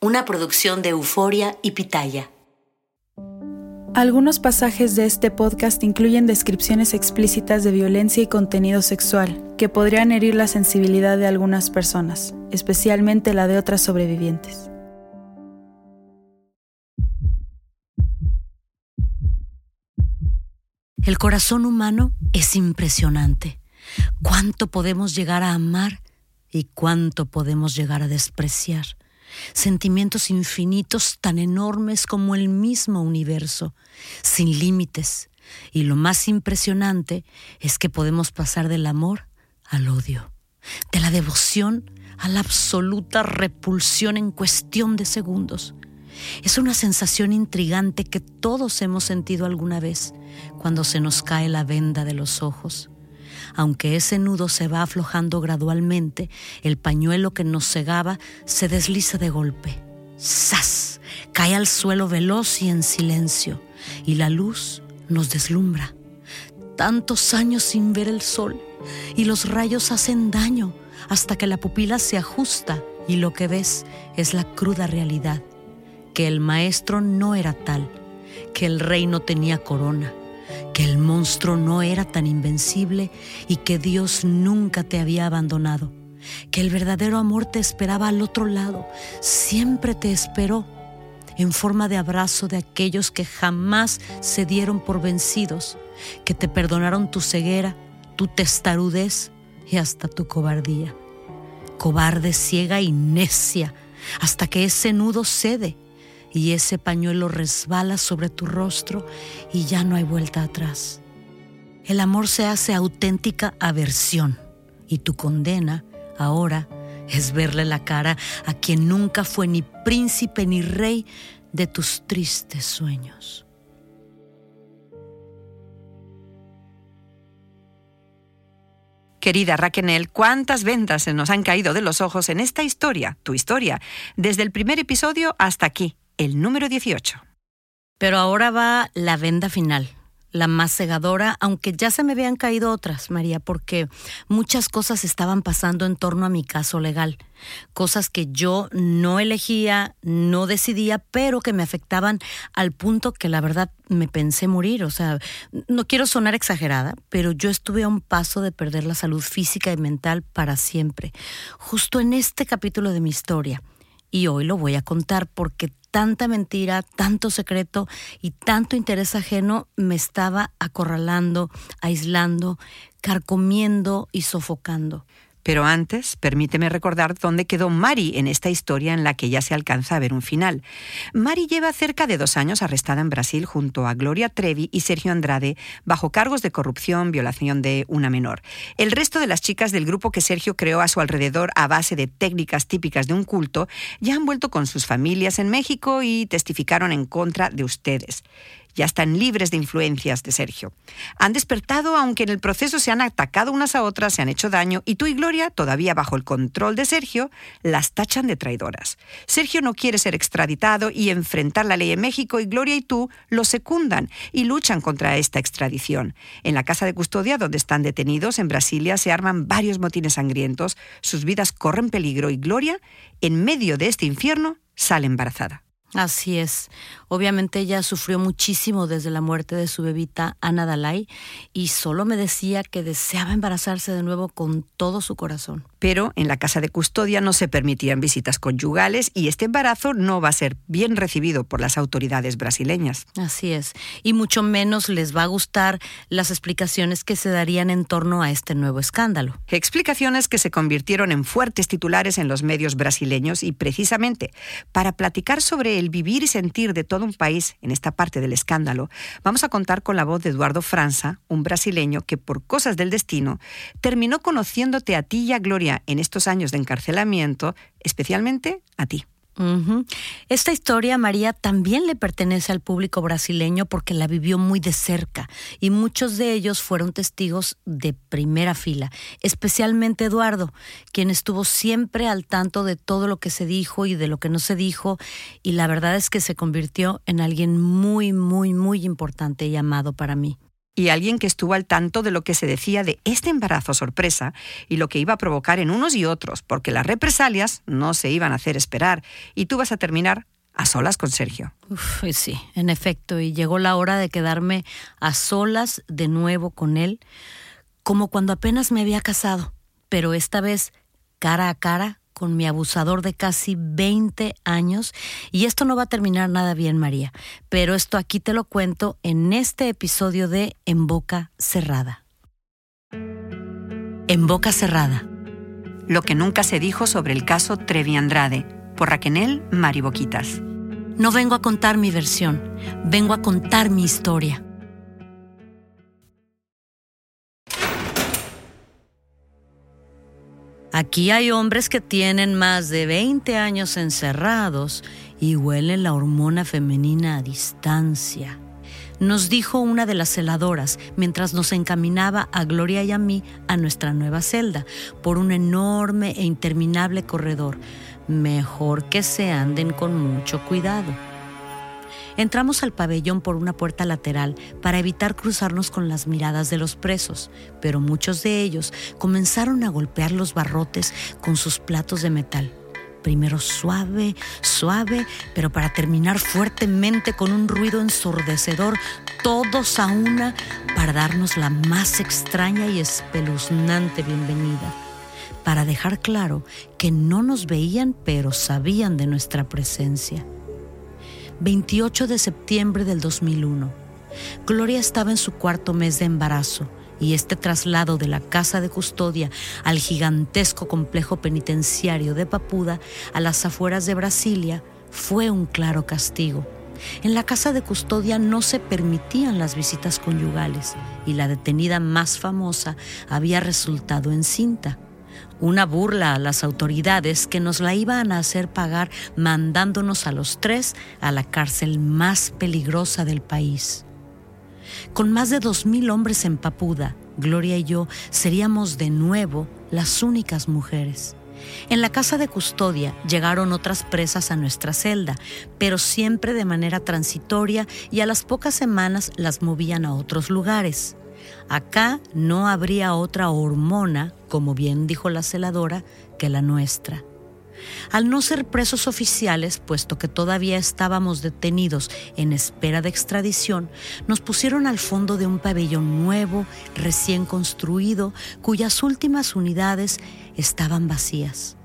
Una producción de Euforia y Pitaya. Algunos pasajes de este podcast incluyen descripciones explícitas de violencia y contenido sexual que podrían herir la sensibilidad de algunas personas, especialmente la de otras sobrevivientes. El corazón humano es impresionante. ¿Cuánto podemos llegar a amar y cuánto podemos llegar a despreciar? sentimientos infinitos tan enormes como el mismo universo, sin límites. Y lo más impresionante es que podemos pasar del amor al odio, de la devoción a la absoluta repulsión en cuestión de segundos. Es una sensación intrigante que todos hemos sentido alguna vez cuando se nos cae la venda de los ojos aunque ese nudo se va aflojando gradualmente, el pañuelo que nos cegaba se desliza de golpe. ¡Sas! Cae al suelo veloz y en silencio, y la luz nos deslumbra. Tantos años sin ver el sol, y los rayos hacen daño hasta que la pupila se ajusta y lo que ves es la cruda realidad, que el maestro no era tal, que el rey no tenía corona, que el monstruo no era tan invencible y que Dios nunca te había abandonado, que el verdadero amor te esperaba al otro lado, siempre te esperó, en forma de abrazo de aquellos que jamás se dieron por vencidos, que te perdonaron tu ceguera, tu testarudez y hasta tu cobardía. Cobarde, ciega y necia, hasta que ese nudo cede y ese pañuelo resbala sobre tu rostro y ya no hay vuelta atrás. El amor se hace auténtica aversión y tu condena ahora es verle la cara a quien nunca fue ni príncipe ni rey de tus tristes sueños. Querida Raquel, ¿cuántas vendas se nos han caído de los ojos en esta historia, tu historia, desde el primer episodio hasta aquí? El número 18. Pero ahora va la venda final, la más cegadora, aunque ya se me habían caído otras, María, porque muchas cosas estaban pasando en torno a mi caso legal, cosas que yo no elegía, no decidía, pero que me afectaban al punto que la verdad me pensé morir. O sea, no quiero sonar exagerada, pero yo estuve a un paso de perder la salud física y mental para siempre, justo en este capítulo de mi historia. Y hoy lo voy a contar porque tanta mentira, tanto secreto y tanto interés ajeno me estaba acorralando, aislando, carcomiendo y sofocando. Pero antes, permíteme recordar dónde quedó Mari en esta historia en la que ya se alcanza a ver un final. Mari lleva cerca de dos años arrestada en Brasil junto a Gloria Trevi y Sergio Andrade bajo cargos de corrupción, violación de una menor. El resto de las chicas del grupo que Sergio creó a su alrededor a base de técnicas típicas de un culto ya han vuelto con sus familias en México y testificaron en contra de ustedes ya están libres de influencias de Sergio. Han despertado, aunque en el proceso se han atacado unas a otras, se han hecho daño, y tú y Gloria, todavía bajo el control de Sergio, las tachan de traidoras. Sergio no quiere ser extraditado y enfrentar la ley en México, y Gloria y tú lo secundan y luchan contra esta extradición. En la casa de custodia donde están detenidos, en Brasilia, se arman varios motines sangrientos, sus vidas corren peligro y Gloria, en medio de este infierno, sale embarazada. Así es. Obviamente ella sufrió muchísimo desde la muerte de su bebita Ana Dalai y solo me decía que deseaba embarazarse de nuevo con todo su corazón. Pero en la casa de custodia no se permitían visitas conyugales y este embarazo no va a ser bien recibido por las autoridades brasileñas. Así es. Y mucho menos les va a gustar las explicaciones que se darían en torno a este nuevo escándalo. Explicaciones que se convirtieron en fuertes titulares en los medios brasileños y precisamente para platicar sobre el vivir y sentir de todo un país en esta parte del escándalo, vamos a contar con la voz de Eduardo Franza, un brasileño que por cosas del destino terminó conociéndote a ti y a Gloria En estos años de encarcelamiento, especialmente a ti. Esta historia, María, también le pertenece al público brasileño porque la vivió muy de cerca y muchos de ellos fueron testigos de primera fila, especialmente Eduardo, quien estuvo siempre al tanto de todo lo que se dijo y de lo que no se dijo y la verdad es que se convirtió en alguien muy, muy, muy importante y amado para mí y alguien que estuvo al tanto de lo que se decía de este embarazo sorpresa y lo que iba a provocar en unos y otros, porque las represalias no se iban a hacer esperar y tú vas a terminar a solas con Sergio. Uf, sí, en efecto, y llegó la hora de quedarme a solas de nuevo con él, como cuando apenas me había casado, pero esta vez cara a cara con mi abusador de casi 20 años y esto no va a terminar nada bien, María, pero esto aquí te lo cuento en este episodio de En Boca Cerrada. En Boca Cerrada. Lo que nunca se dijo sobre el caso Trevi Andrade, por Raquenel Mariboquitas. No vengo a contar mi versión, vengo a contar mi historia. Aquí hay hombres que tienen más de 20 años encerrados y huelen la hormona femenina a distancia. Nos dijo una de las celadoras mientras nos encaminaba a Gloria y a mí a nuestra nueva celda por un enorme e interminable corredor. Mejor que se anden con mucho cuidado. Entramos al pabellón por una puerta lateral para evitar cruzarnos con las miradas de los presos, pero muchos de ellos comenzaron a golpear los barrotes con sus platos de metal. Primero suave, suave, pero para terminar fuertemente con un ruido ensordecedor, todos a una, para darnos la más extraña y espeluznante bienvenida para dejar claro que no nos veían pero sabían de nuestra presencia. 28 de septiembre del 2001. Gloria estaba en su cuarto mes de embarazo y este traslado de la casa de custodia al gigantesco complejo penitenciario de Papuda a las afueras de Brasilia fue un claro castigo. En la casa de custodia no se permitían las visitas conyugales y la detenida más famosa había resultado encinta una burla a las autoridades que nos la iban a hacer pagar mandándonos a los tres a la cárcel más peligrosa del país. Con más de dos mil hombres en Papuda, Gloria y yo seríamos de nuevo las únicas mujeres. En la casa de custodia llegaron otras presas a nuestra celda, pero siempre de manera transitoria y a las pocas semanas las movían a otros lugares. Acá no habría otra hormona, como bien dijo la celadora, que la nuestra. Al no ser presos oficiales, puesto que todavía estábamos detenidos en espera de extradición, nos pusieron al fondo de un pabellón nuevo, recién construido, cuyas últimas unidades estaban vacías.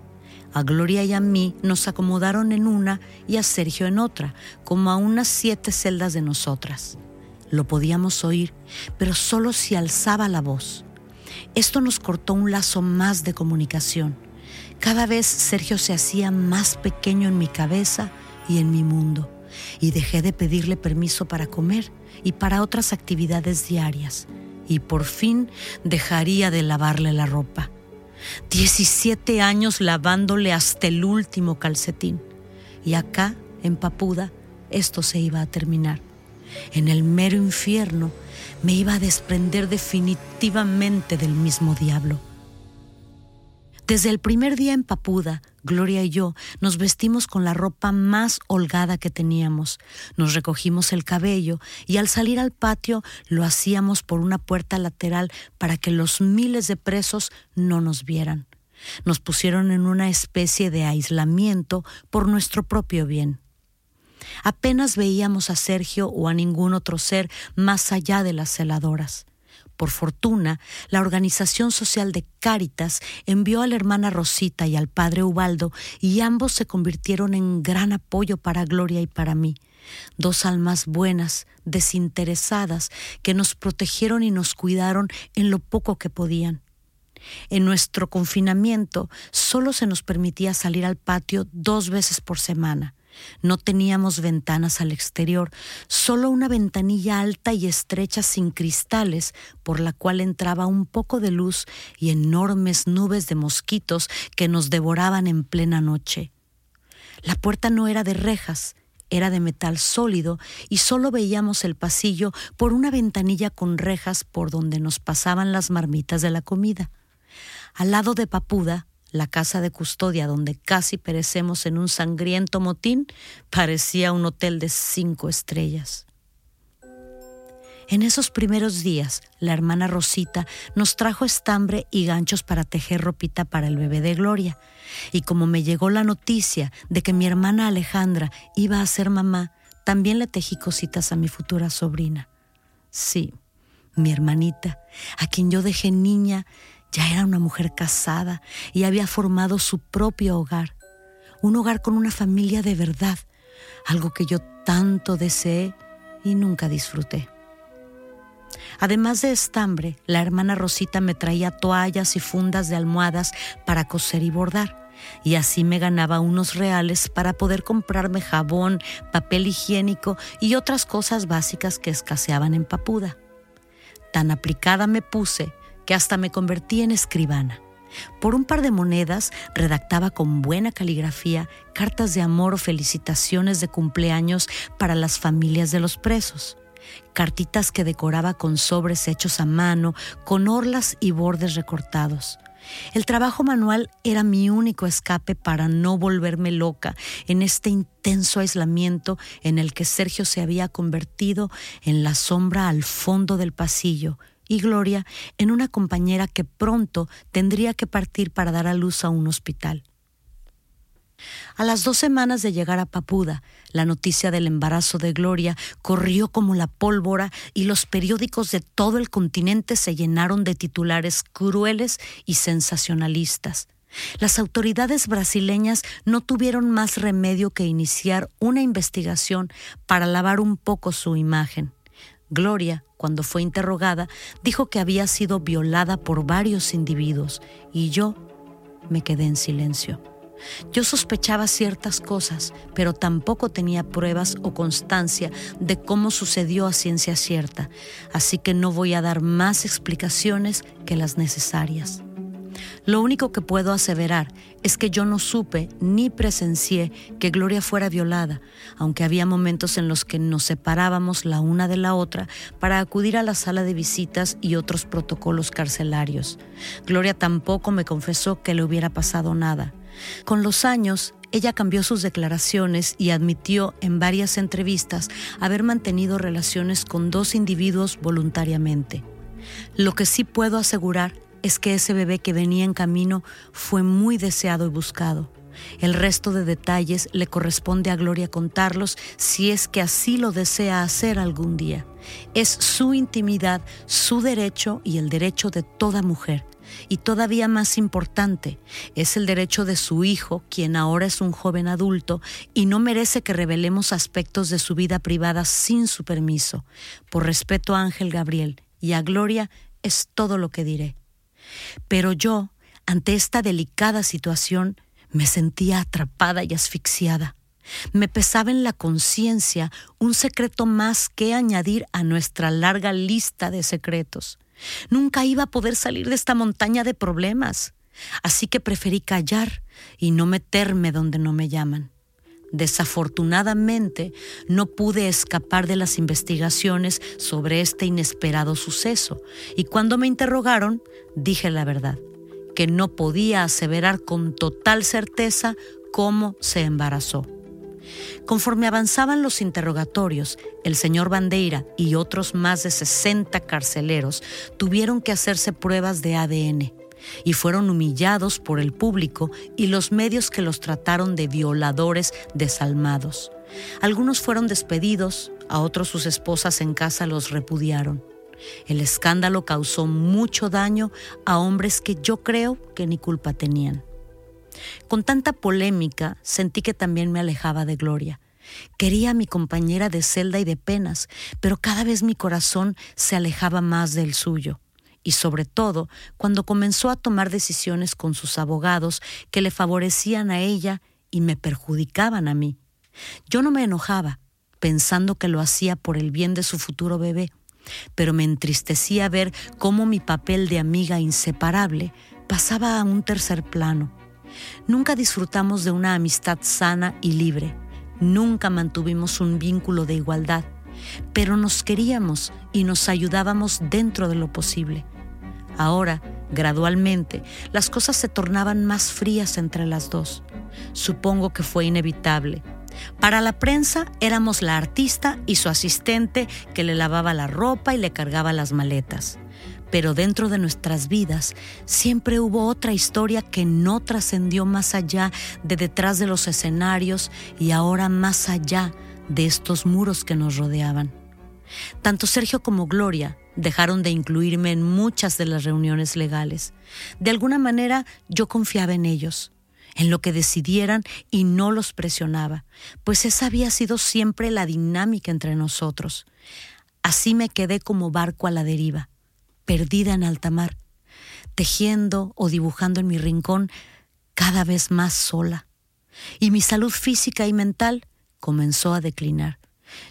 A Gloria y a mí nos acomodaron en una y a Sergio en otra, como a unas siete celdas de nosotras. Lo podíamos oír, pero solo si alzaba la voz. Esto nos cortó un lazo más de comunicación. Cada vez Sergio se hacía más pequeño en mi cabeza y en mi mundo, y dejé de pedirle permiso para comer y para otras actividades diarias, y por fin dejaría de lavarle la ropa. Diecisiete años lavándole hasta el último calcetín, y acá, en Papuda, esto se iba a terminar en el mero infierno, me iba a desprender definitivamente del mismo diablo. Desde el primer día en Papuda, Gloria y yo nos vestimos con la ropa más holgada que teníamos, nos recogimos el cabello y al salir al patio lo hacíamos por una puerta lateral para que los miles de presos no nos vieran. Nos pusieron en una especie de aislamiento por nuestro propio bien. Apenas veíamos a Sergio o a ningún otro ser más allá de las celadoras. Por fortuna, la organización social de Cáritas envió a la hermana Rosita y al padre Ubaldo y ambos se convirtieron en gran apoyo para Gloria y para mí. Dos almas buenas, desinteresadas, que nos protegieron y nos cuidaron en lo poco que podían. En nuestro confinamiento solo se nos permitía salir al patio dos veces por semana No teníamos ventanas al exterior, solo una ventanilla alta y estrecha sin cristales por la cual entraba un poco de luz y enormes nubes de mosquitos que nos devoraban en plena noche. La puerta no era de rejas, era de metal sólido y solo veíamos el pasillo por una ventanilla con rejas por donde nos pasaban las marmitas de la comida. Al lado de Papuda, la casa de custodia donde casi perecemos en un sangriento motín, parecía un hotel de cinco estrellas. En esos primeros días, la hermana Rosita nos trajo estambre y ganchos para tejer ropita para el bebé de Gloria. Y como me llegó la noticia de que mi hermana Alejandra iba a ser mamá, también le tejí cositas a mi futura sobrina. Sí, mi hermanita, a quien yo dejé niña, ya era una mujer casada y había formado su propio hogar. Un hogar con una familia de verdad, algo que yo tanto deseé y nunca disfruté. Además de estambre, la hermana Rosita me traía toallas y fundas de almohadas para coser y bordar, y así me ganaba unos reales para poder comprarme jabón, papel higiénico y otras cosas básicas que escaseaban en Papuda. Tan aplicada me puse que hasta me convertí en escribana. Por un par de monedas redactaba con buena caligrafía cartas de amor o felicitaciones de cumpleaños para las familias de los presos cartitas que decoraba con sobres hechos a mano, con orlas y bordes recortados. El trabajo manual era mi único escape para no volverme loca en este intenso aislamiento en el que Sergio se había convertido en la sombra al fondo del pasillo y Gloria en una compañera que pronto tendría que partir para dar a luz a un hospital. A las dos semanas de llegar a Papuda, la noticia del embarazo de Gloria corrió como la pólvora y los periódicos de todo el continente se llenaron de titulares crueles y sensacionalistas. Las autoridades brasileñas no tuvieron más remedio que iniciar una investigación para lavar un poco su imagen. Gloria, cuando fue interrogada, dijo que había sido violada por varios individuos y yo me quedé en silencio. Yo sospechaba ciertas cosas, pero tampoco tenía pruebas o constancia de cómo sucedió a ciencia cierta, así que no voy a dar más explicaciones que las necesarias. Lo único que puedo aseverar es que yo no supe ni presencié que Gloria fuera violada, aunque había momentos en los que nos separábamos la una de la otra para acudir a la sala de visitas y otros protocolos carcelarios. Gloria tampoco me confesó que le hubiera pasado nada. Con los años, ella cambió sus declaraciones y admitió en varias entrevistas haber mantenido relaciones con dos individuos voluntariamente. Lo que sí puedo asegurar es que ese bebé que venía en camino fue muy deseado y buscado. El resto de detalles le corresponde a Gloria contarlos si es que así lo desea hacer algún día. Es su intimidad, su derecho y el derecho de toda mujer. Y todavía más importante, es el derecho de su hijo, quien ahora es un joven adulto y no merece que revelemos aspectos de su vida privada sin su permiso. Por respeto a Ángel Gabriel y a Gloria es todo lo que diré. Pero yo, ante esta delicada situación, me sentía atrapada y asfixiada. Me pesaba en la conciencia un secreto más que añadir a nuestra larga lista de secretos. Nunca iba a poder salir de esta montaña de problemas, así que preferí callar y no meterme donde no me llaman. Desafortunadamente, no pude escapar de las investigaciones sobre este inesperado suceso, y cuando me interrogaron, dije la verdad, que no podía aseverar con total certeza cómo se embarazó. Conforme avanzaban los interrogatorios, el señor Bandeira y otros más de 60 carceleros tuvieron que hacerse pruebas de ADN y fueron humillados por el público y los medios que los trataron de violadores desalmados. Algunos fueron despedidos, a otros sus esposas en casa los repudiaron. El escándalo causó mucho daño a hombres que yo creo que ni culpa tenían. Con tanta polémica sentí que también me alejaba de Gloria. Quería a mi compañera de celda y de penas, pero cada vez mi corazón se alejaba más del suyo. Y sobre todo cuando comenzó a tomar decisiones con sus abogados que le favorecían a ella y me perjudicaban a mí. Yo no me enojaba, pensando que lo hacía por el bien de su futuro bebé, pero me entristecía ver cómo mi papel de amiga inseparable pasaba a un tercer plano. Nunca disfrutamos de una amistad sana y libre, nunca mantuvimos un vínculo de igualdad, pero nos queríamos y nos ayudábamos dentro de lo posible. Ahora, gradualmente, las cosas se tornaban más frías entre las dos. Supongo que fue inevitable. Para la prensa éramos la artista y su asistente que le lavaba la ropa y le cargaba las maletas. Pero dentro de nuestras vidas siempre hubo otra historia que no trascendió más allá de detrás de los escenarios y ahora más allá de estos muros que nos rodeaban. Tanto Sergio como Gloria dejaron de incluirme en muchas de las reuniones legales. De alguna manera yo confiaba en ellos, en lo que decidieran y no los presionaba, pues esa había sido siempre la dinámica entre nosotros. Así me quedé como barco a la deriva, perdida en alta mar, tejiendo o dibujando en mi rincón cada vez más sola. Y mi salud física y mental comenzó a declinar.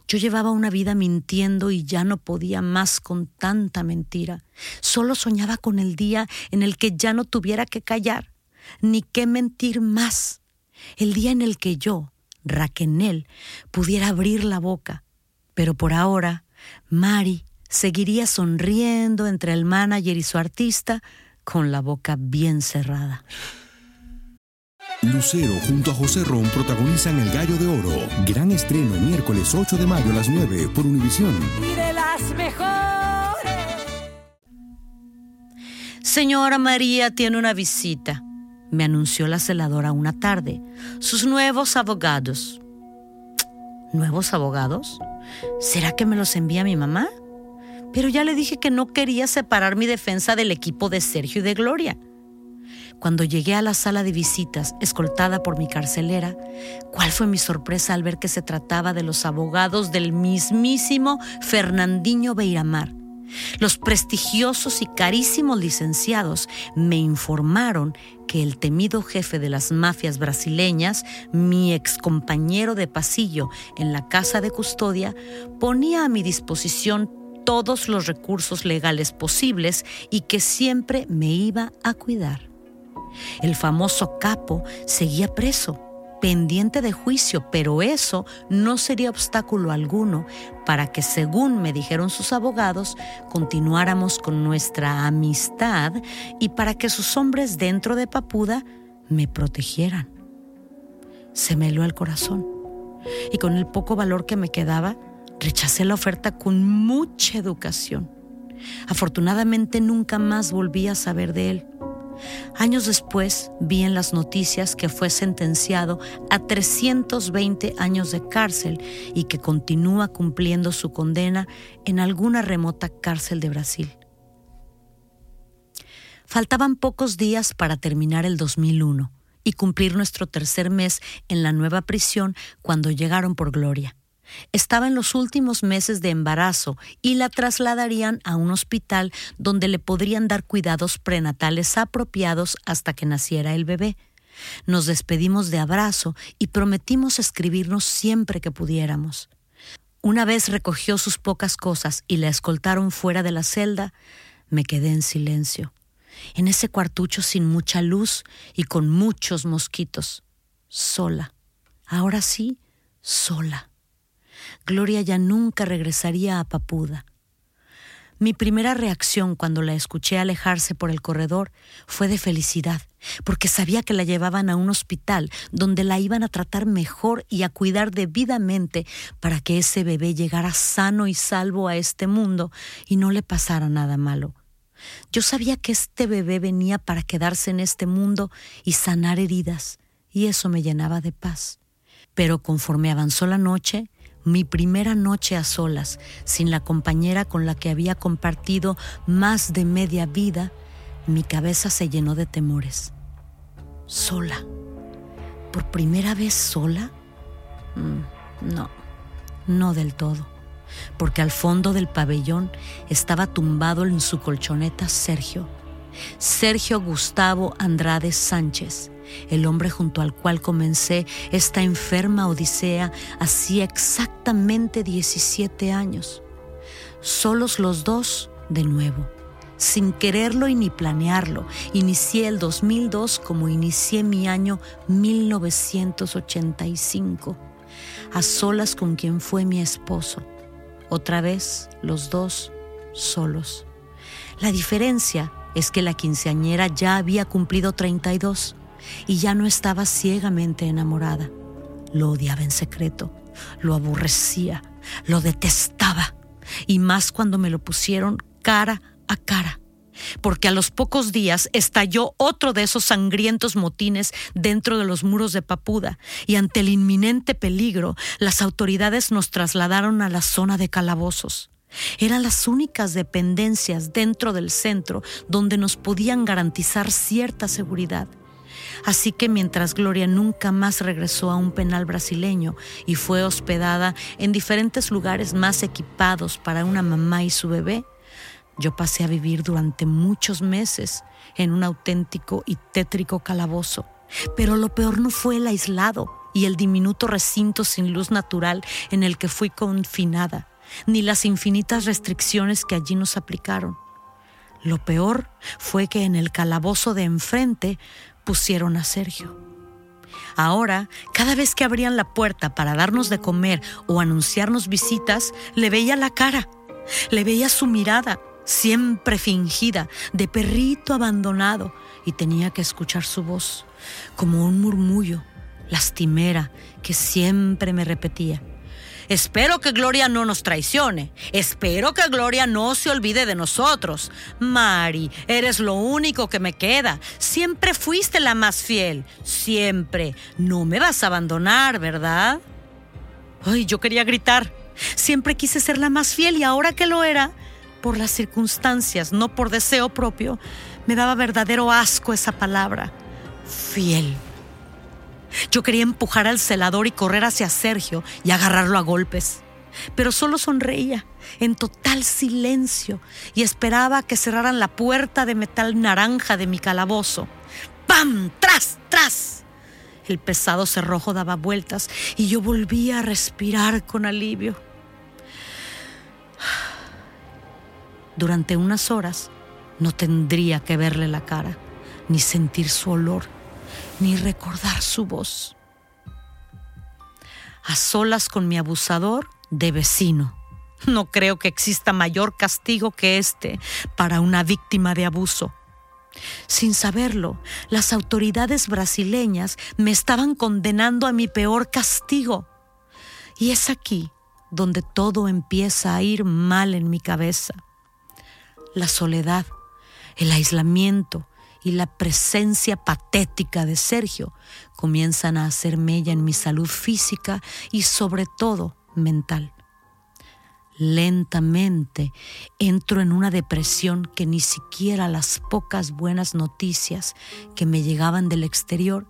Yo llevaba una vida mintiendo y ya no podía más con tanta mentira. Solo soñaba con el día en el que ya no tuviera que callar, ni que mentir más. El día en el que yo, Raquenel, pudiera abrir la boca. Pero por ahora, Mari seguiría sonriendo entre el manager y su artista con la boca bien cerrada. Lucero junto a José Ron protagonizan El Gallo de Oro. Gran estreno miércoles 8 de mayo a las 9 por Univisión. Y de las mejores. Señora María tiene una visita, me anunció la celadora una tarde. Sus nuevos abogados. ¿Nuevos abogados? ¿Será que me los envía mi mamá? Pero ya le dije que no quería separar mi defensa del equipo de Sergio y de Gloria. Cuando llegué a la sala de visitas, escoltada por mi carcelera, ¿cuál fue mi sorpresa al ver que se trataba de los abogados del mismísimo Fernandinho Beiramar? Los prestigiosos y carísimos licenciados me informaron que el temido jefe de las mafias brasileñas, mi ex compañero de pasillo en la casa de custodia, ponía a mi disposición todos los recursos legales posibles y que siempre me iba a cuidar. El famoso capo seguía preso, pendiente de juicio, pero eso no sería obstáculo alguno para que, según me dijeron sus abogados, continuáramos con nuestra amistad y para que sus hombres dentro de Papuda me protegieran. Se me heló el corazón y con el poco valor que me quedaba, rechacé la oferta con mucha educación. Afortunadamente nunca más volví a saber de él. Años después vi en las noticias que fue sentenciado a 320 años de cárcel y que continúa cumpliendo su condena en alguna remota cárcel de Brasil. Faltaban pocos días para terminar el 2001 y cumplir nuestro tercer mes en la nueva prisión cuando llegaron por Gloria. Estaba en los últimos meses de embarazo y la trasladarían a un hospital donde le podrían dar cuidados prenatales apropiados hasta que naciera el bebé. Nos despedimos de abrazo y prometimos escribirnos siempre que pudiéramos. Una vez recogió sus pocas cosas y la escoltaron fuera de la celda, me quedé en silencio, en ese cuartucho sin mucha luz y con muchos mosquitos, sola. Ahora sí, sola. Gloria ya nunca regresaría a Papuda. Mi primera reacción cuando la escuché alejarse por el corredor fue de felicidad, porque sabía que la llevaban a un hospital donde la iban a tratar mejor y a cuidar debidamente para que ese bebé llegara sano y salvo a este mundo y no le pasara nada malo. Yo sabía que este bebé venía para quedarse en este mundo y sanar heridas, y eso me llenaba de paz. Pero conforme avanzó la noche, mi primera noche a solas, sin la compañera con la que había compartido más de media vida, mi cabeza se llenó de temores. Sola. ¿Por primera vez sola? Mm, no, no del todo, porque al fondo del pabellón estaba tumbado en su colchoneta Sergio. Sergio Gustavo Andrade Sánchez, El hombre junto al cual comencé esta enferma odisea hacía exactamente 17 años. Solos los dos de nuevo. Sin quererlo y ni planearlo, inicié el 2002 como inicié mi año 1985, a solas con quien fue mi esposo. Otra vez los dos solos. La diferencia es que la quinceañera ya había cumplido 32 y ya no estaba ciegamente enamorada. Lo odiaba en secreto, lo aborrecía, lo detestaba, y más cuando me lo pusieron cara a cara. Porque a los pocos días estalló otro de esos sangrientos motines dentro de los muros de Papuda, y ante el inminente peligro, las autoridades nos trasladaron a la zona de calabozos. Eran las únicas dependencias dentro del centro donde nos podían garantizar cierta seguridad. Así que mientras Gloria nunca más regresó a un penal brasileño y fue hospedada en diferentes lugares más equipados para una mamá y su bebé, yo pasé a vivir durante muchos meses en un auténtico y tétrico calabozo. Pero lo peor no fue el aislado y el diminuto recinto sin luz natural en el que fui confinada, ni las infinitas restricciones que allí nos aplicaron. Lo peor fue que en el calabozo de enfrente pusieron a Sergio. Ahora, cada vez que abrían la puerta para darnos de comer o anunciarnos visitas, le veía la cara, le veía su mirada, siempre fingida, de perrito abandonado, y tenía que escuchar su voz, como un murmullo, lastimera, que siempre me repetía. Espero que Gloria no nos traicione. Espero que Gloria no se olvide de nosotros. Mari, eres lo único que me queda. Siempre fuiste la más fiel. Siempre. No me vas a abandonar, ¿verdad? Ay, yo quería gritar. Siempre quise ser la más fiel y ahora que lo era, por las circunstancias, no por deseo propio, me daba verdadero asco esa palabra. Fiel. Yo quería empujar al celador y correr hacia Sergio y agarrarlo a golpes. Pero solo sonreía, en total silencio, y esperaba que cerraran la puerta de metal naranja de mi calabozo. ¡Pam! ¡Tras! ¡Tras! El pesado cerrojo daba vueltas y yo volvía a respirar con alivio. Durante unas horas no tendría que verle la cara, ni sentir su olor ni recordar su voz. A solas con mi abusador de vecino. No creo que exista mayor castigo que este para una víctima de abuso. Sin saberlo, las autoridades brasileñas me estaban condenando a mi peor castigo. Y es aquí donde todo empieza a ir mal en mi cabeza. La soledad, el aislamiento, y la presencia patética de Sergio comienzan a hacer mella en mi salud física y sobre todo mental. Lentamente entro en una depresión que ni siquiera las pocas buenas noticias que me llegaban del exterior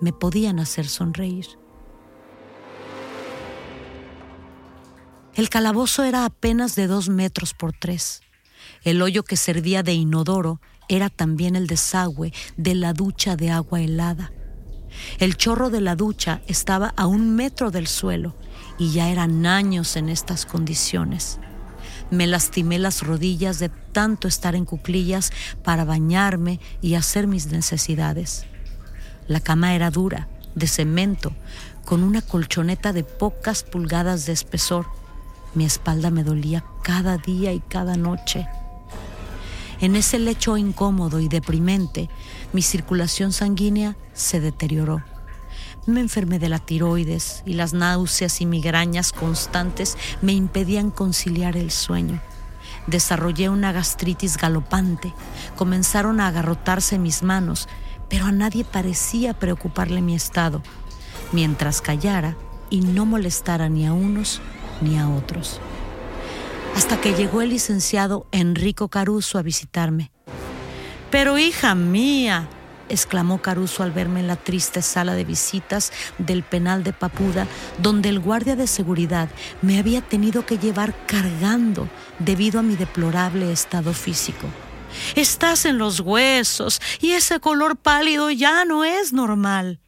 me podían hacer sonreír. El calabozo era apenas de dos metros por tres. El hoyo que servía de inodoro era también el desagüe de la ducha de agua helada. El chorro de la ducha estaba a un metro del suelo y ya eran años en estas condiciones. Me lastimé las rodillas de tanto estar en cuclillas para bañarme y hacer mis necesidades. La cama era dura, de cemento, con una colchoneta de pocas pulgadas de espesor. Mi espalda me dolía cada día y cada noche. En ese lecho incómodo y deprimente, mi circulación sanguínea se deterioró. Me enfermé de la tiroides y las náuseas y migrañas constantes me impedían conciliar el sueño. Desarrollé una gastritis galopante. Comenzaron a agarrotarse mis manos, pero a nadie parecía preocuparle mi estado, mientras callara y no molestara ni a unos ni a otros hasta que llegó el licenciado Enrico Caruso a visitarme. Pero hija mía, exclamó Caruso al verme en la triste sala de visitas del penal de Papuda, donde el guardia de seguridad me había tenido que llevar cargando debido a mi deplorable estado físico. Estás en los huesos y ese color pálido ya no es normal.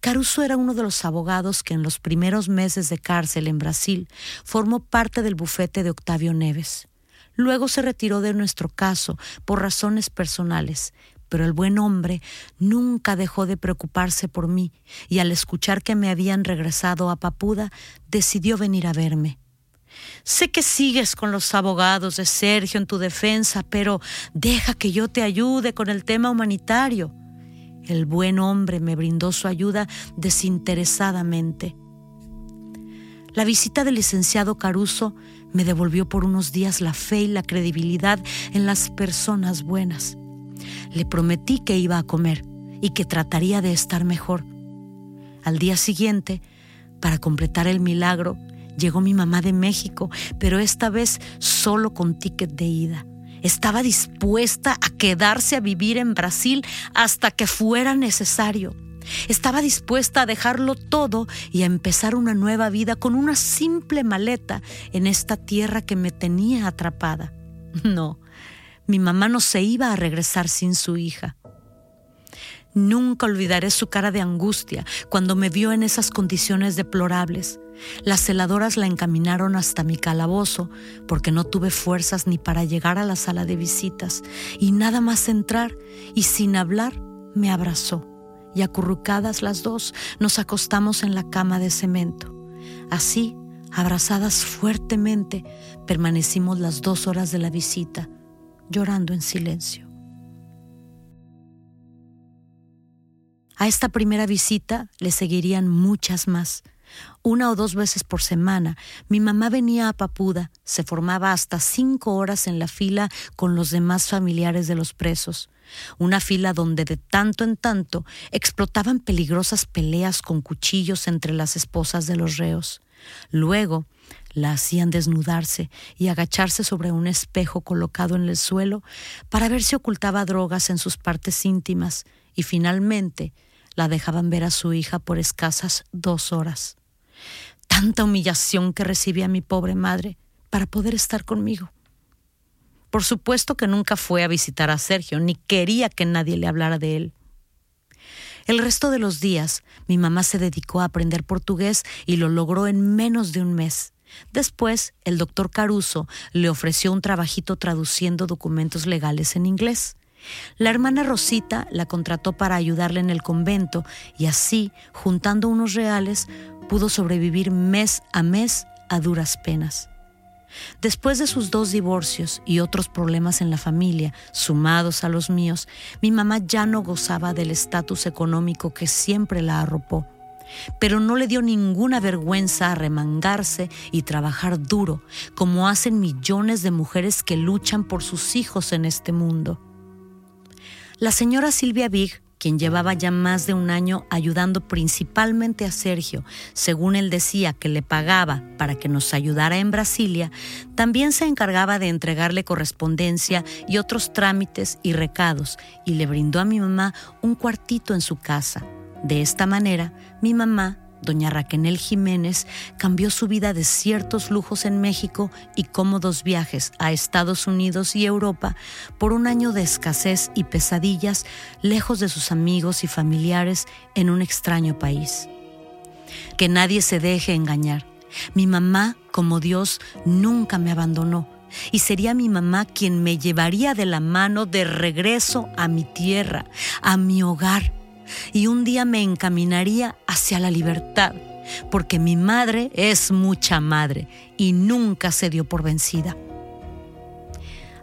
Caruso era uno de los abogados que en los primeros meses de cárcel en Brasil formó parte del bufete de Octavio Neves. Luego se retiró de nuestro caso por razones personales, pero el buen hombre nunca dejó de preocuparse por mí y al escuchar que me habían regresado a Papuda, decidió venir a verme. Sé que sigues con los abogados de Sergio en tu defensa, pero deja que yo te ayude con el tema humanitario. El buen hombre me brindó su ayuda desinteresadamente. La visita del licenciado Caruso me devolvió por unos días la fe y la credibilidad en las personas buenas. Le prometí que iba a comer y que trataría de estar mejor. Al día siguiente, para completar el milagro, llegó mi mamá de México, pero esta vez solo con ticket de ida. Estaba dispuesta a quedarse a vivir en Brasil hasta que fuera necesario. Estaba dispuesta a dejarlo todo y a empezar una nueva vida con una simple maleta en esta tierra que me tenía atrapada. No, mi mamá no se iba a regresar sin su hija. Nunca olvidaré su cara de angustia cuando me vio en esas condiciones deplorables. Las celadoras la encaminaron hasta mi calabozo porque no tuve fuerzas ni para llegar a la sala de visitas y nada más entrar y sin hablar me abrazó y acurrucadas las dos nos acostamos en la cama de cemento. Así, abrazadas fuertemente, permanecimos las dos horas de la visita, llorando en silencio. A esta primera visita le seguirían muchas más. Una o dos veces por semana, mi mamá venía a Papuda, se formaba hasta cinco horas en la fila con los demás familiares de los presos una fila donde de tanto en tanto explotaban peligrosas peleas con cuchillos entre las esposas de los reos. Luego la hacían desnudarse y agacharse sobre un espejo colocado en el suelo para ver si ocultaba drogas en sus partes íntimas y finalmente la dejaban ver a su hija por escasas dos horas. Tanta humillación que recibía mi pobre madre para poder estar conmigo. Por supuesto que nunca fue a visitar a Sergio, ni quería que nadie le hablara de él. El resto de los días, mi mamá se dedicó a aprender portugués y lo logró en menos de un mes. Después, el doctor Caruso le ofreció un trabajito traduciendo documentos legales en inglés. La hermana Rosita la contrató para ayudarle en el convento y así, juntando unos reales, pudo sobrevivir mes a mes a duras penas. Después de sus dos divorcios y otros problemas en la familia, sumados a los míos, mi mamá ya no gozaba del estatus económico que siempre la arropó. Pero no le dio ninguna vergüenza arremangarse y trabajar duro, como hacen millones de mujeres que luchan por sus hijos en este mundo. La señora Silvia Big quien llevaba ya más de un año ayudando principalmente a Sergio, según él decía que le pagaba para que nos ayudara en Brasilia, también se encargaba de entregarle correspondencia y otros trámites y recados y le brindó a mi mamá un cuartito en su casa. De esta manera, mi mamá Doña Raquenel Jiménez cambió su vida de ciertos lujos en México y cómodos viajes a Estados Unidos y Europa por un año de escasez y pesadillas lejos de sus amigos y familiares en un extraño país. Que nadie se deje engañar. Mi mamá, como Dios, nunca me abandonó y sería mi mamá quien me llevaría de la mano de regreso a mi tierra, a mi hogar y un día me encaminaría hacia la libertad, porque mi madre es mucha madre y nunca se dio por vencida.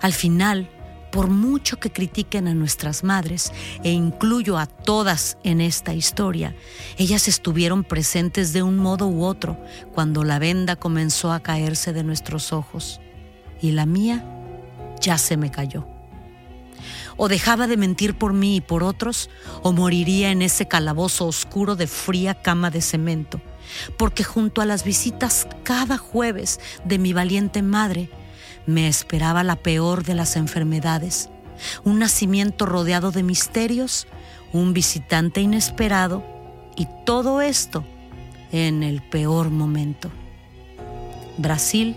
Al final, por mucho que critiquen a nuestras madres, e incluyo a todas en esta historia, ellas estuvieron presentes de un modo u otro cuando la venda comenzó a caerse de nuestros ojos, y la mía ya se me cayó o dejaba de mentir por mí y por otros, o moriría en ese calabozo oscuro de fría cama de cemento, porque junto a las visitas cada jueves de mi valiente madre, me esperaba la peor de las enfermedades, un nacimiento rodeado de misterios, un visitante inesperado, y todo esto en el peor momento. Brasil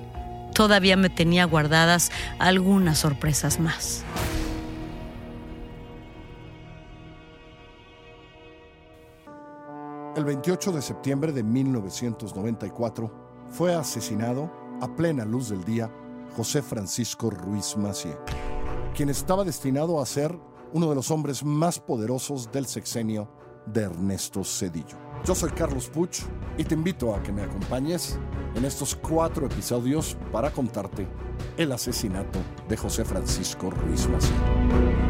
todavía me tenía guardadas algunas sorpresas más. El 28 de septiembre de 1994 fue asesinado a plena luz del día José Francisco Ruiz Macié, quien estaba destinado a ser uno de los hombres más poderosos del sexenio de Ernesto Cedillo. Yo soy Carlos Puch y te invito a que me acompañes en estos cuatro episodios para contarte el asesinato de José Francisco Ruiz Macié.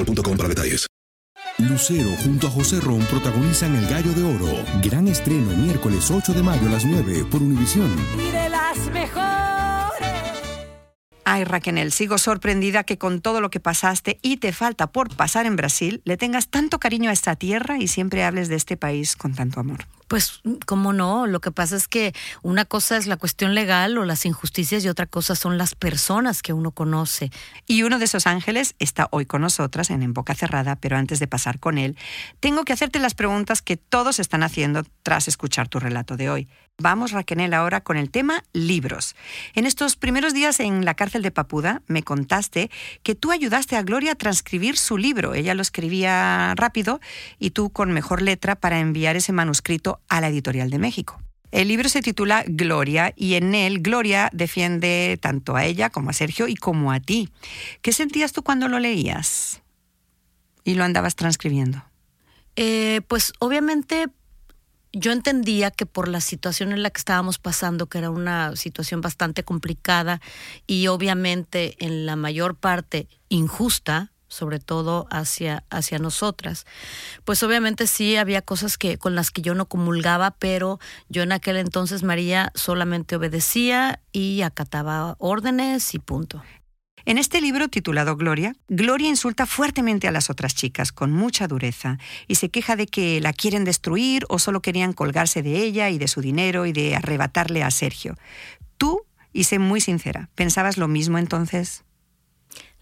para detalles. Lucero junto a José Ron protagonizan El Gallo de Oro. Gran estreno miércoles 8 de mayo a las 9 por Univisión. Las mejores. Ay, Raquel, sigo sorprendida que con todo lo que pasaste y te falta por pasar en Brasil, le tengas tanto cariño a esta tierra y siempre hables de este país con tanto amor. Pues, ¿cómo no? Lo que pasa es que una cosa es la cuestión legal o las injusticias y otra cosa son las personas que uno conoce. Y uno de esos ángeles está hoy con nosotras en En Boca Cerrada, pero antes de pasar con él, tengo que hacerte las preguntas que todos están haciendo tras escuchar tu relato de hoy. Vamos, Raquel, ahora con el tema libros. En estos primeros días en la cárcel de Papuda me contaste que tú ayudaste a Gloria a transcribir su libro. Ella lo escribía rápido y tú con mejor letra para enviar ese manuscrito a la editorial de México. El libro se titula Gloria y en él Gloria defiende tanto a ella como a Sergio y como a ti. ¿Qué sentías tú cuando lo leías y lo andabas transcribiendo? Eh, pues obviamente yo entendía que por la situación en la que estábamos pasando, que era una situación bastante complicada y obviamente en la mayor parte injusta, sobre todo hacia, hacia nosotras. Pues obviamente sí había cosas que, con las que yo no comulgaba, pero yo en aquel entonces, María, solamente obedecía y acataba órdenes y punto. En este libro titulado Gloria, Gloria insulta fuertemente a las otras chicas con mucha dureza y se queja de que la quieren destruir o solo querían colgarse de ella y de su dinero y de arrebatarle a Sergio. Tú, y sé muy sincera, ¿pensabas lo mismo entonces?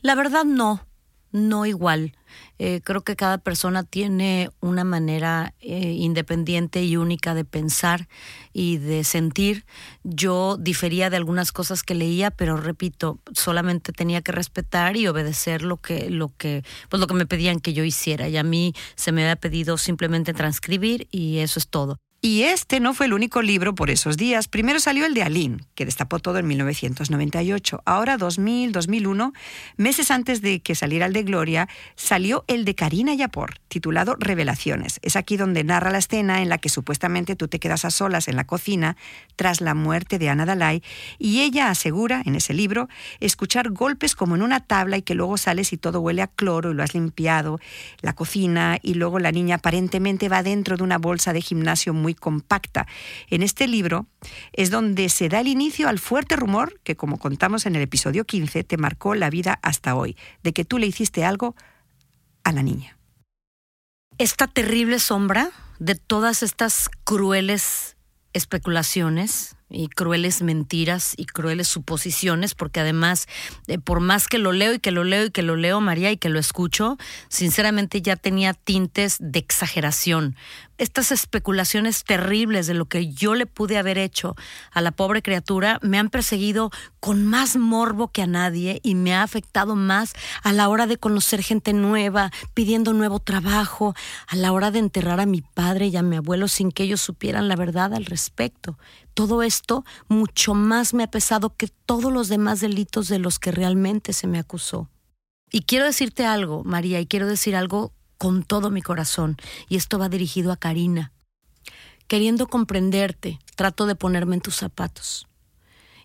La verdad no no igual. Eh, creo que cada persona tiene una manera eh, independiente y única de pensar y de sentir. Yo difería de algunas cosas que leía, pero repito, solamente tenía que respetar y obedecer lo que, lo que, pues lo que me pedían que yo hiciera. Y a mí se me había pedido simplemente transcribir y eso es todo. Y este no fue el único libro por esos días. Primero salió el de Aline, que destapó todo en 1998. Ahora, 2000, 2001, meses antes de que saliera el de Gloria, salió el de Karina Yapor, titulado Revelaciones. Es aquí donde narra la escena en la que supuestamente tú te quedas a solas en la cocina tras la muerte de Ana Dalai y ella asegura, en ese libro, escuchar golpes como en una tabla y que luego sales y todo huele a cloro y lo has limpiado, la cocina y luego la niña aparentemente va dentro de una bolsa de gimnasio muy compacta. En este libro es donde se da el inicio al fuerte rumor que, como contamos en el episodio 15, te marcó la vida hasta hoy, de que tú le hiciste algo a la niña. Esta terrible sombra de todas estas crueles especulaciones y crueles mentiras y crueles suposiciones, porque además, eh, por más que lo leo y que lo leo y que lo leo, María, y que lo escucho, sinceramente ya tenía tintes de exageración. Estas especulaciones terribles de lo que yo le pude haber hecho a la pobre criatura me han perseguido con más morbo que a nadie y me ha afectado más a la hora de conocer gente nueva, pidiendo nuevo trabajo, a la hora de enterrar a mi padre y a mi abuelo sin que ellos supieran la verdad al respecto todo esto mucho más me ha pesado que todos los demás delitos de los que realmente se me acusó. Y quiero decirte algo, María, y quiero decir algo con todo mi corazón, y esto va dirigido a Karina. Queriendo comprenderte, trato de ponerme en tus zapatos.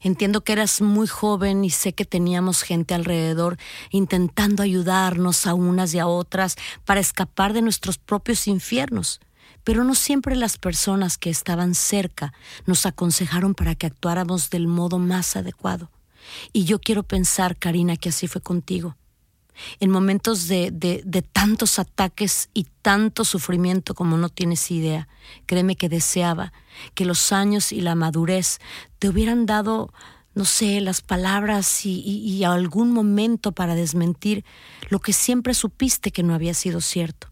Entiendo que eras muy joven y sé que teníamos gente alrededor intentando ayudarnos a unas y a otras para escapar de nuestros propios infiernos pero no siempre las personas que estaban cerca nos aconsejaron para que actuáramos del modo más adecuado. Y yo quiero pensar, Karina, que así fue contigo. En momentos de, de, tantos ataques y tanto sufrimiento como no tienes idea, créeme que deseaba que los años y la madurez te hubieran dado no sé, las palabras y, algún momento para desmentir lo que siempre supiste que no había sido cierto.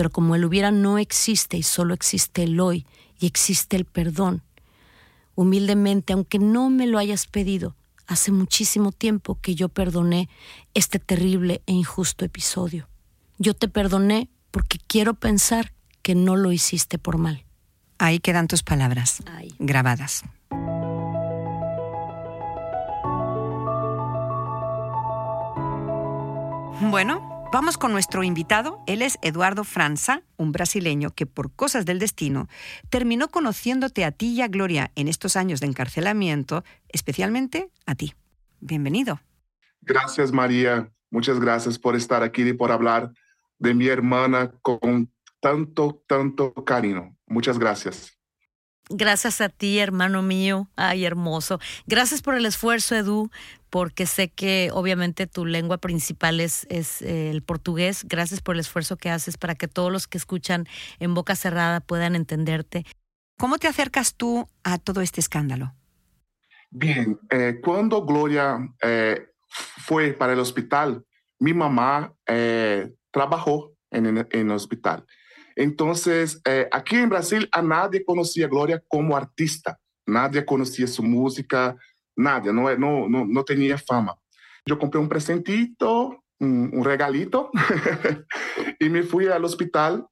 Pero como el hubiera no existe y solo existe el hoy y existe el perdón, humildemente, aunque no me lo hayas pedido, hace muchísimo tiempo que yo perdoné este terrible e injusto episodio. Yo te perdoné porque quiero pensar que no lo hiciste por mal. Ahí quedan tus palabras grabadas. Bueno, vamos con nuestro invitado. Él es Eduardo Franza, un brasileño que por cosas del destino terminó conociéndote a ti y a Gloria en estos años de encarcelamiento, especialmente a ti. Bienvenido. Gracias, María. Muchas gracias por estar aquí y por hablar de mi hermana con tanto, tanto cariño. Muchas gracias. Gracias a ti, hermano mío. Ay, hermoso. Gracias por el esfuerzo, Edu, porque sé que obviamente tu lengua principal es, es eh, el portugués. Gracias por el esfuerzo que haces para que todos los que escuchan en boca cerrada puedan entenderte. ¿Cómo te acercas tú a todo este escándalo? Bien, eh, cuando Gloria eh, fue para el hospital, mi mamá trabajó en, en el hospital. Entonces, eh, aquí en Brasil a nadie conocía a Gloria como artista, nadie conocía su música, nadie, no, no, no, no tenía fama. Yo compré un presentito, un, regalito, y me fui al hospital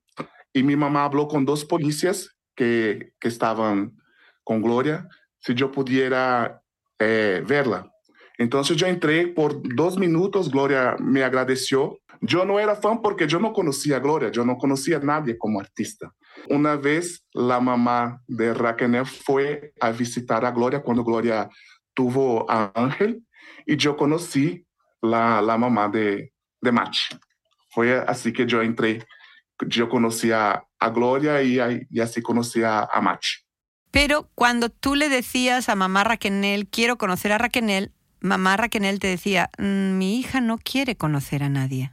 y mi mamá habló con dos policías que, que estaban con Gloria, si yo pudiera eh, verla. Entonces yo entré por dos minutos, Gloria me agradeció yo no era fan porque yo no conocía a Gloria, yo no conocía a nadie como artista. Una vez la mamá de Raquel fue a visitar a Gloria cuando Gloria tuvo a Ángel y yo conocí la, la mamá de, de Mach. Fue así que yo entré, yo conocí a, Gloria y, y, así conocí a, a. Pero cuando tú le decías a mamá Raquel, quiero conocer a Raquel, mamá Raquel te decía, mm, mi hija no quiere conocer a nadie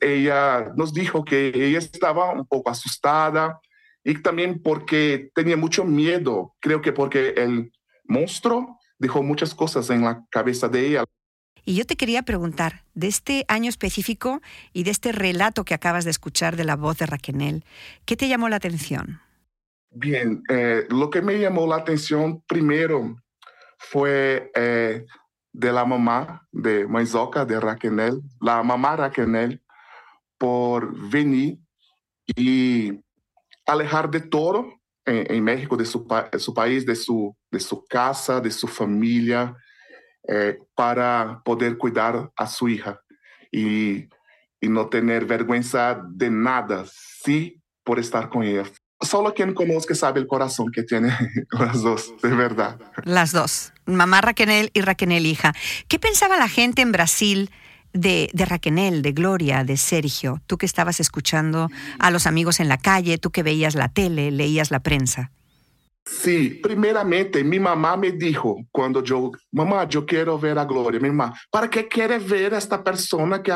ella nos dijo que ella estaba un poco asustada y también porque tenía mucho miedo, creo que porque el monstruo dejó muchas cosas en la cabeza de ella. Y yo te quería preguntar, de este año específico y de este relato que acabas de escuchar de la voz de Raquel, ¿qué te llamó la atención? Bien, eh, lo que me llamó la atención primero fue eh, de la mamá de Maizoca, de Raquel, la mamá Raquel, por venir y alejar de todo en, México, de su, su, país, de su, de su casa, de su familia, eh, para poder cuidar a su hija y, y, no tener vergüenza de nada, sí, por estar con ella. Solo quien conozca sabe el corazón que tiene las dos, de verdad. Las dos, mamá Raquel y Raquel hija. ¿Qué pensaba la gente en Brasil? De, de Raquel, de Gloria, de Sergio, tú que estabas escuchando a los amigos en la calle, tú que veías la tele, leías la prensa? Sí, primeramente mi mamá me dijo cuando yo, mamá, yo quiero ver a Gloria, mi mamá, ¿para qué quiere ver a esta persona que,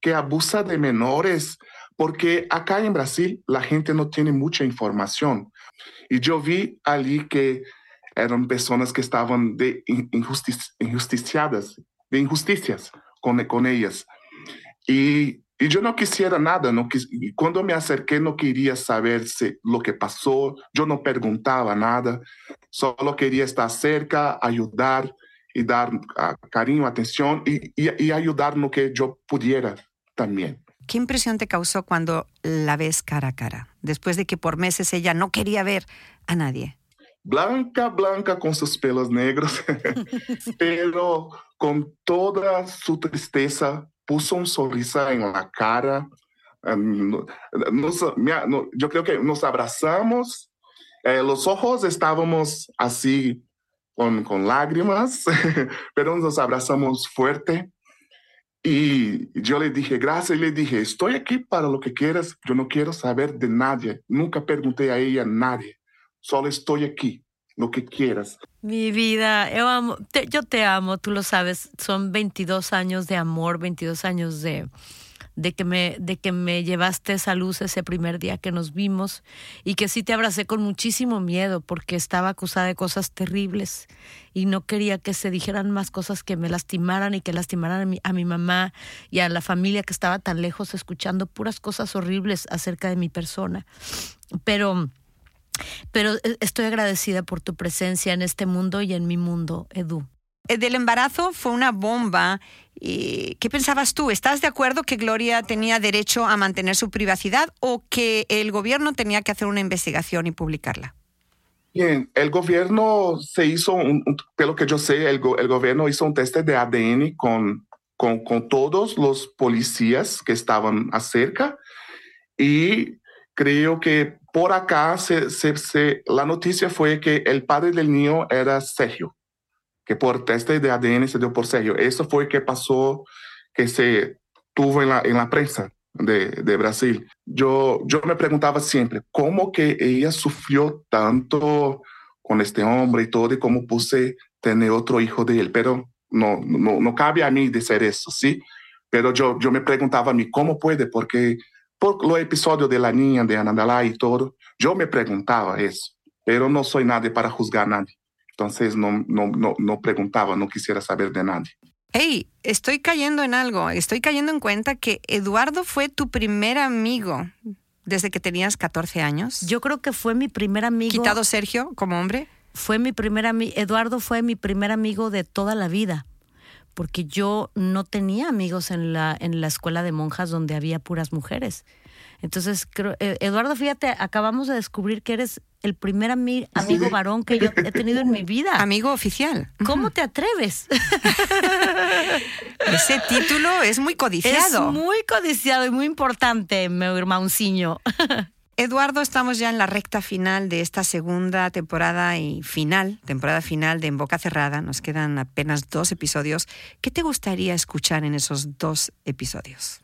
que abusa de menores? Porque acá en Brasil la gente no tiene mucha información. Y yo vi allí que eran personas que estaban de injusticiadas, de injusticias con, con ellas. Y, y, yo no quisiera nada, no quis, cuando me acerqué no quería saber si, lo que pasó, yo no preguntaba nada, solo quería estar cerca, ayudar y dar uh, cariño, atención y, y, y ayudar lo que yo pudiera también. ¿Qué impresión te causó cuando la ves cara a cara, después de que por meses ella no quería ver a nadie? Blanca, blanca con sus pelos negros, pero con toda su tristeza puso un sonrisa en la cara. yo creo que nos abrazamos, eh, los ojos estábamos así con, con lágrimas, pero nos abrazamos fuerte Y yo le dije gracias y le dije, estoy aquí para lo que quieras, yo no quiero saber de nadie, nunca pregunté a ella nadie, solo estoy aquí, lo que quieras. Mi vida, yo, te, yo te amo, tú lo sabes, son 22 años de amor, 22 años de, de que me de que me llevaste esa luz ese primer día que nos vimos y que sí te abracé con muchísimo miedo porque estaba acusada de cosas terribles y no quería que se dijeran más cosas que me lastimaran y que lastimaran a mi, a mi mamá y a la familia que estaba tan lejos escuchando puras cosas horribles acerca de mi persona. Pero pero eh, estoy agradecida por tu presencia en este mundo y en mi mundo, Edu. Eh, del embarazo fue una bomba. ¿Qué pensabas tú? ¿Estás de acuerdo que Gloria tenía derecho a mantener su privacidad o que el gobierno tenía que hacer una investigación y publicarla? Bien, el gobierno se hizo, un, lo que yo sé, el, el, gobierno hizo un test de ADN con, con, con todos los policías que estaban acerca y creo que por acá se, se, se, la noticia fue que el padre del niño era Sergio que por teste de ADN se dio por Sergio. Eso fue que pasó, que se tuvo en la, en la prensa de, de, Brasil. Yo, yo me preguntaba siempre, ¿cómo que ella sufrió tanto con este hombre y todo, y cómo puse tener otro hijo de él? Pero no, no, no cabe a mí decir eso, ¿sí? Pero yo, yo me preguntaba a mí, ¿cómo puede? Porque por los episodios de la niña, de Anandalá y todo, yo me preguntaba eso, pero no soy nadie para juzgar a nadie. Entonces no, no, no, no preguntaba, no quisiera saber de nadie. Hey, estoy cayendo en algo. Estoy cayendo en cuenta que Eduardo fue tu primer amigo desde que tenías 14 años. Yo creo que fue mi primer amigo. ¿Quitado Sergio como hombre? Fue mi primer amigo. Eduardo fue mi primer amigo de toda la vida. Porque yo no tenía amigos en la, en la escuela de monjas donde había puras mujeres. Entonces, creo, eh, Eduardo, fíjate, acabamos de descubrir que eres el primer amigo varón que yo he tenido en mi vida. Amigo oficial. ¿Cómo te atreves? Ese título es muy codiciado. Es muy codiciado y muy importante, mi hermanciño. Eduardo, estamos ya en la recta final de esta segunda temporada y final, temporada final de En Boca Cerrada. Nos quedan apenas dos episodios. ¿Qué te gustaría escuchar en esos dos episodios?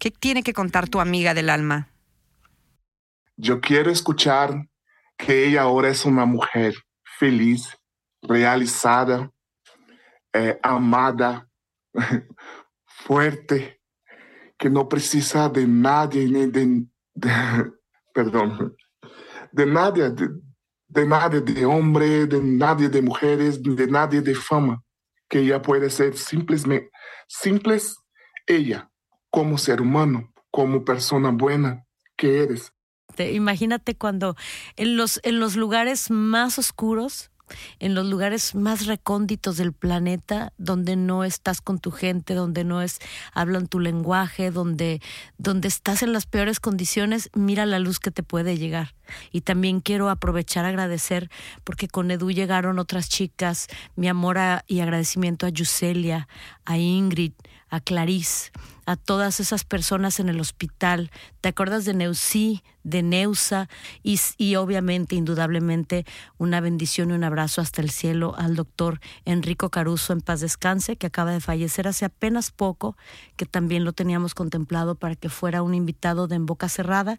¿Qué tiene que contar tu amiga del alma? Yo quiero escuchar que ella ahora es una mujer feliz, realizada, eh, amada, fuerte, que no precisa de nadie, ni de, perdón, de nadie, de, de nadie de hombre, de nadie de mujeres, de nadie de fama, que ella puede ser simplemente, simples ella, como ser humano, como persona buena que eres. Imagínate cuando en los, en los lugares más oscuros, en los lugares más recónditos del planeta, donde no estás con tu gente, donde no es, hablan tu lenguaje, donde, donde estás en las peores condiciones, mira la luz que te puede llegar. Y también quiero aprovechar agradecer, porque con Edu llegaron otras chicas, mi amor y agradecimiento a Yuselia, a Ingrid, a Clarice, a todas esas personas en el hospital. ¿Te acuerdas de Neusí, de Neusa? Y, obviamente, indudablemente, una bendición y un abrazo hasta el cielo al doctor Enrico Caruso en paz descanse, que acaba de fallecer hace apenas poco, que también lo teníamos contemplado para que fuera un invitado de En Boca Cerrada.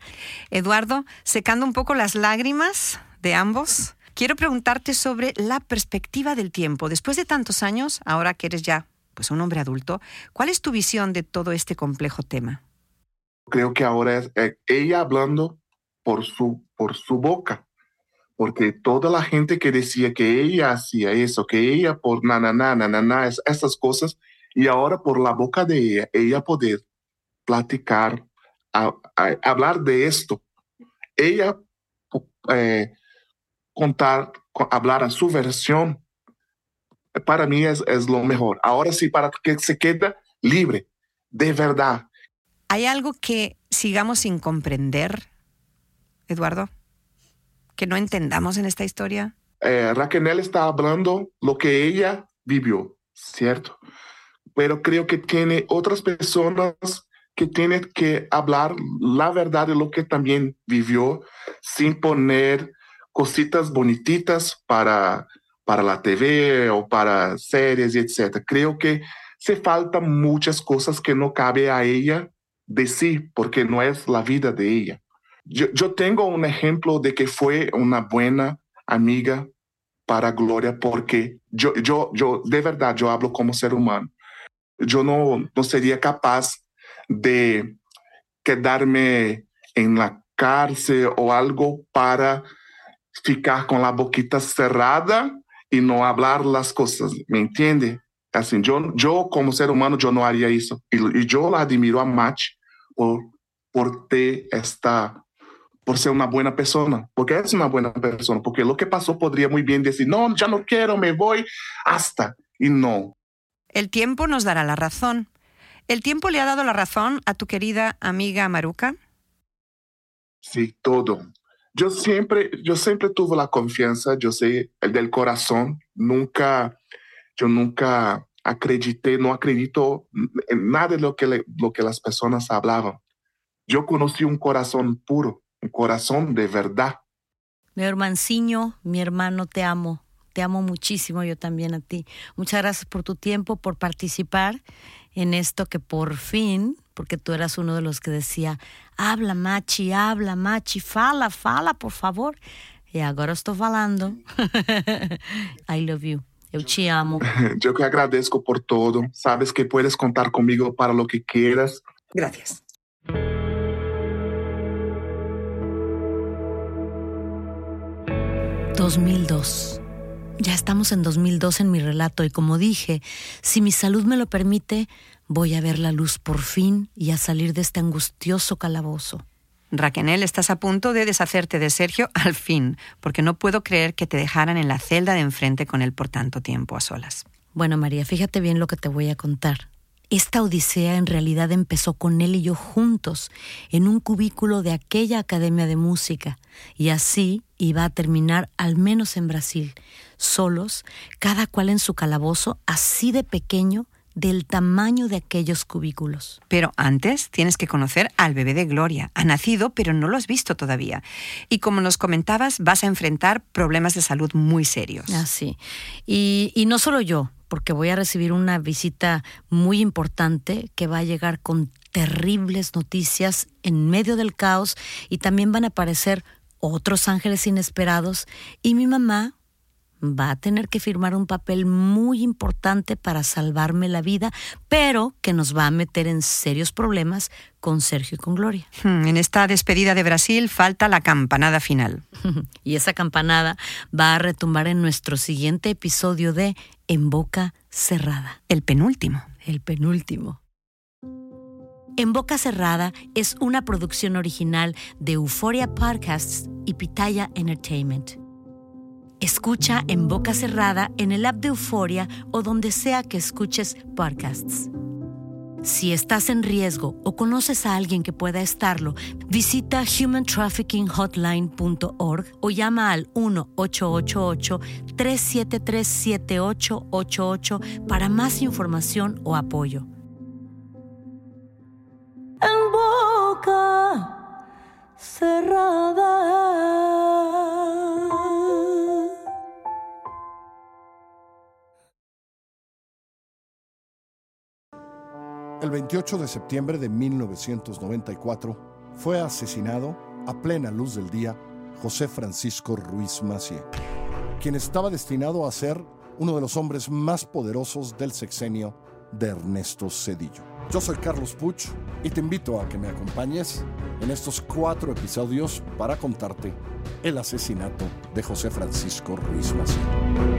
Eduardo, secando un poco las lágrimas de ambos. Quiero preguntarte sobre la perspectiva del tiempo. Después de tantos años, ahora que eres ya pues un hombre adulto, ¿cuál es tu visión de todo este complejo tema? Creo que ahora es eh, ella hablando por su, por su boca, porque toda la gente que decía que ella hacía eso, que ella por na, na, na, na, na, esas cosas, y ahora por la boca de ella, ella poder platicar, hablar de esto, ella eh, contar, hablar a su versión para mí es, es lo mejor. Ahora sí, para que se quede libre, de verdad. ¿Hay algo que sigamos sin comprender, Eduardo? ¿Que no entendamos en esta historia? Eh, Raquel está hablando lo que ella vivió, ¿cierto? Pero creo que tiene otras personas que tienen que hablar la verdad de lo que también vivió sin poner cositas bonititas para para la TV o para series y etcétera. Creo que se faltan muchas cosas que no cabe a ella decir porque no es la vida de ella. Yo, yo tengo un ejemplo de que fue una buena amiga para Gloria porque yo, yo, yo, de verdad, yo hablo como ser humano. Yo no, no sería capaz de quedarme en la cárcel o algo para ficar con la boquita cerrada y no hablar las cosas, ¿me entiende? Así, yo, yo como ser humano, yo no haría eso. Y, y yo la admiro a Match por, por ter esta por ser una buena persona, porque es una buena persona, porque lo que pasó podría muy bien decir, no, ya no quiero, me voy, hasta, y no. El tiempo nos dará la razón. ¿El tiempo le ha dado la razón a tu querida amiga Maruca? Sí, todo. Yo siempre, yo siempre tuve la confianza, yo sé, el del corazón, nunca, yo nunca acredité, no acredito en nada de lo que, le, lo que las personas hablaban. Yo conocí un corazón puro, un corazón de verdad. Mi hermanciño, mi hermano, te amo. Te amo muchísimo, yo también a ti. Muchas gracias por tu tiempo, por participar en esto que por fin, porque tú eras uno de los que decía, habla, Machi, habla, Machi, fala, fala, por favor. Y ahora estoy falando. I love you. Eu te amo. Yo que agradezco por todo. Sabes que puedes contar conmigo para lo que quieras. Gracias. ...2002... Ya estamos en 2002 en mi relato y como dije, si mi salud me lo permite, voy a ver la luz por fin y a salir de este angustioso calabozo. Raquenel, estás a punto de deshacerte de Sergio al fin, porque no puedo creer que te dejaran en la celda de enfrente con él por tanto tiempo a solas. Bueno, María, fíjate bien lo que te voy a contar. Esta odisea en realidad empezó con él y yo juntos, en un cubículo de aquella academia de música, y así iba a terminar al menos en Brasil, solos, cada cual en su calabozo, así de pequeño, del tamaño de aquellos cubículos. Pero antes tienes que conocer al bebé de Gloria. Ha nacido, pero no lo has visto todavía. Y como nos comentabas, vas a enfrentar problemas de salud muy serios. Así. y, y no solo yo, porque voy a recibir una visita muy importante que va a llegar con terribles noticias en medio del caos y también van a aparecer otros ángeles inesperados y mi mamá va a tener que firmar un papel muy importante para salvarme la vida, pero que nos va a meter en serios problemas con Sergio y con Gloria. Hmm, en esta despedida de Brasil falta la campanada final. y esa campanada va a retumbar en nuestro siguiente episodio de En Boca Cerrada. El penúltimo. El penúltimo. En Boca Cerrada es una producción original de Euphoria Podcasts y Pitaya Entertainment. Escucha en boca cerrada en el app de Euforia o donde sea que escuches podcasts. Si estás en riesgo o conoces a alguien que pueda estarlo, visita humantraffickinghotline.org o llama al 1-888-373-7888 para más información o apoyo. En boca cerrada. El 28 de septiembre de 1994 fue asesinado a plena luz del día José Francisco Ruiz Macié, quien estaba destinado a ser uno de los hombres más poderosos del sexenio de Ernesto Cedillo. Yo soy Carlos Puch y te invito a que me acompañes en estos cuatro episodios para contarte el asesinato de José Francisco Ruiz Macié.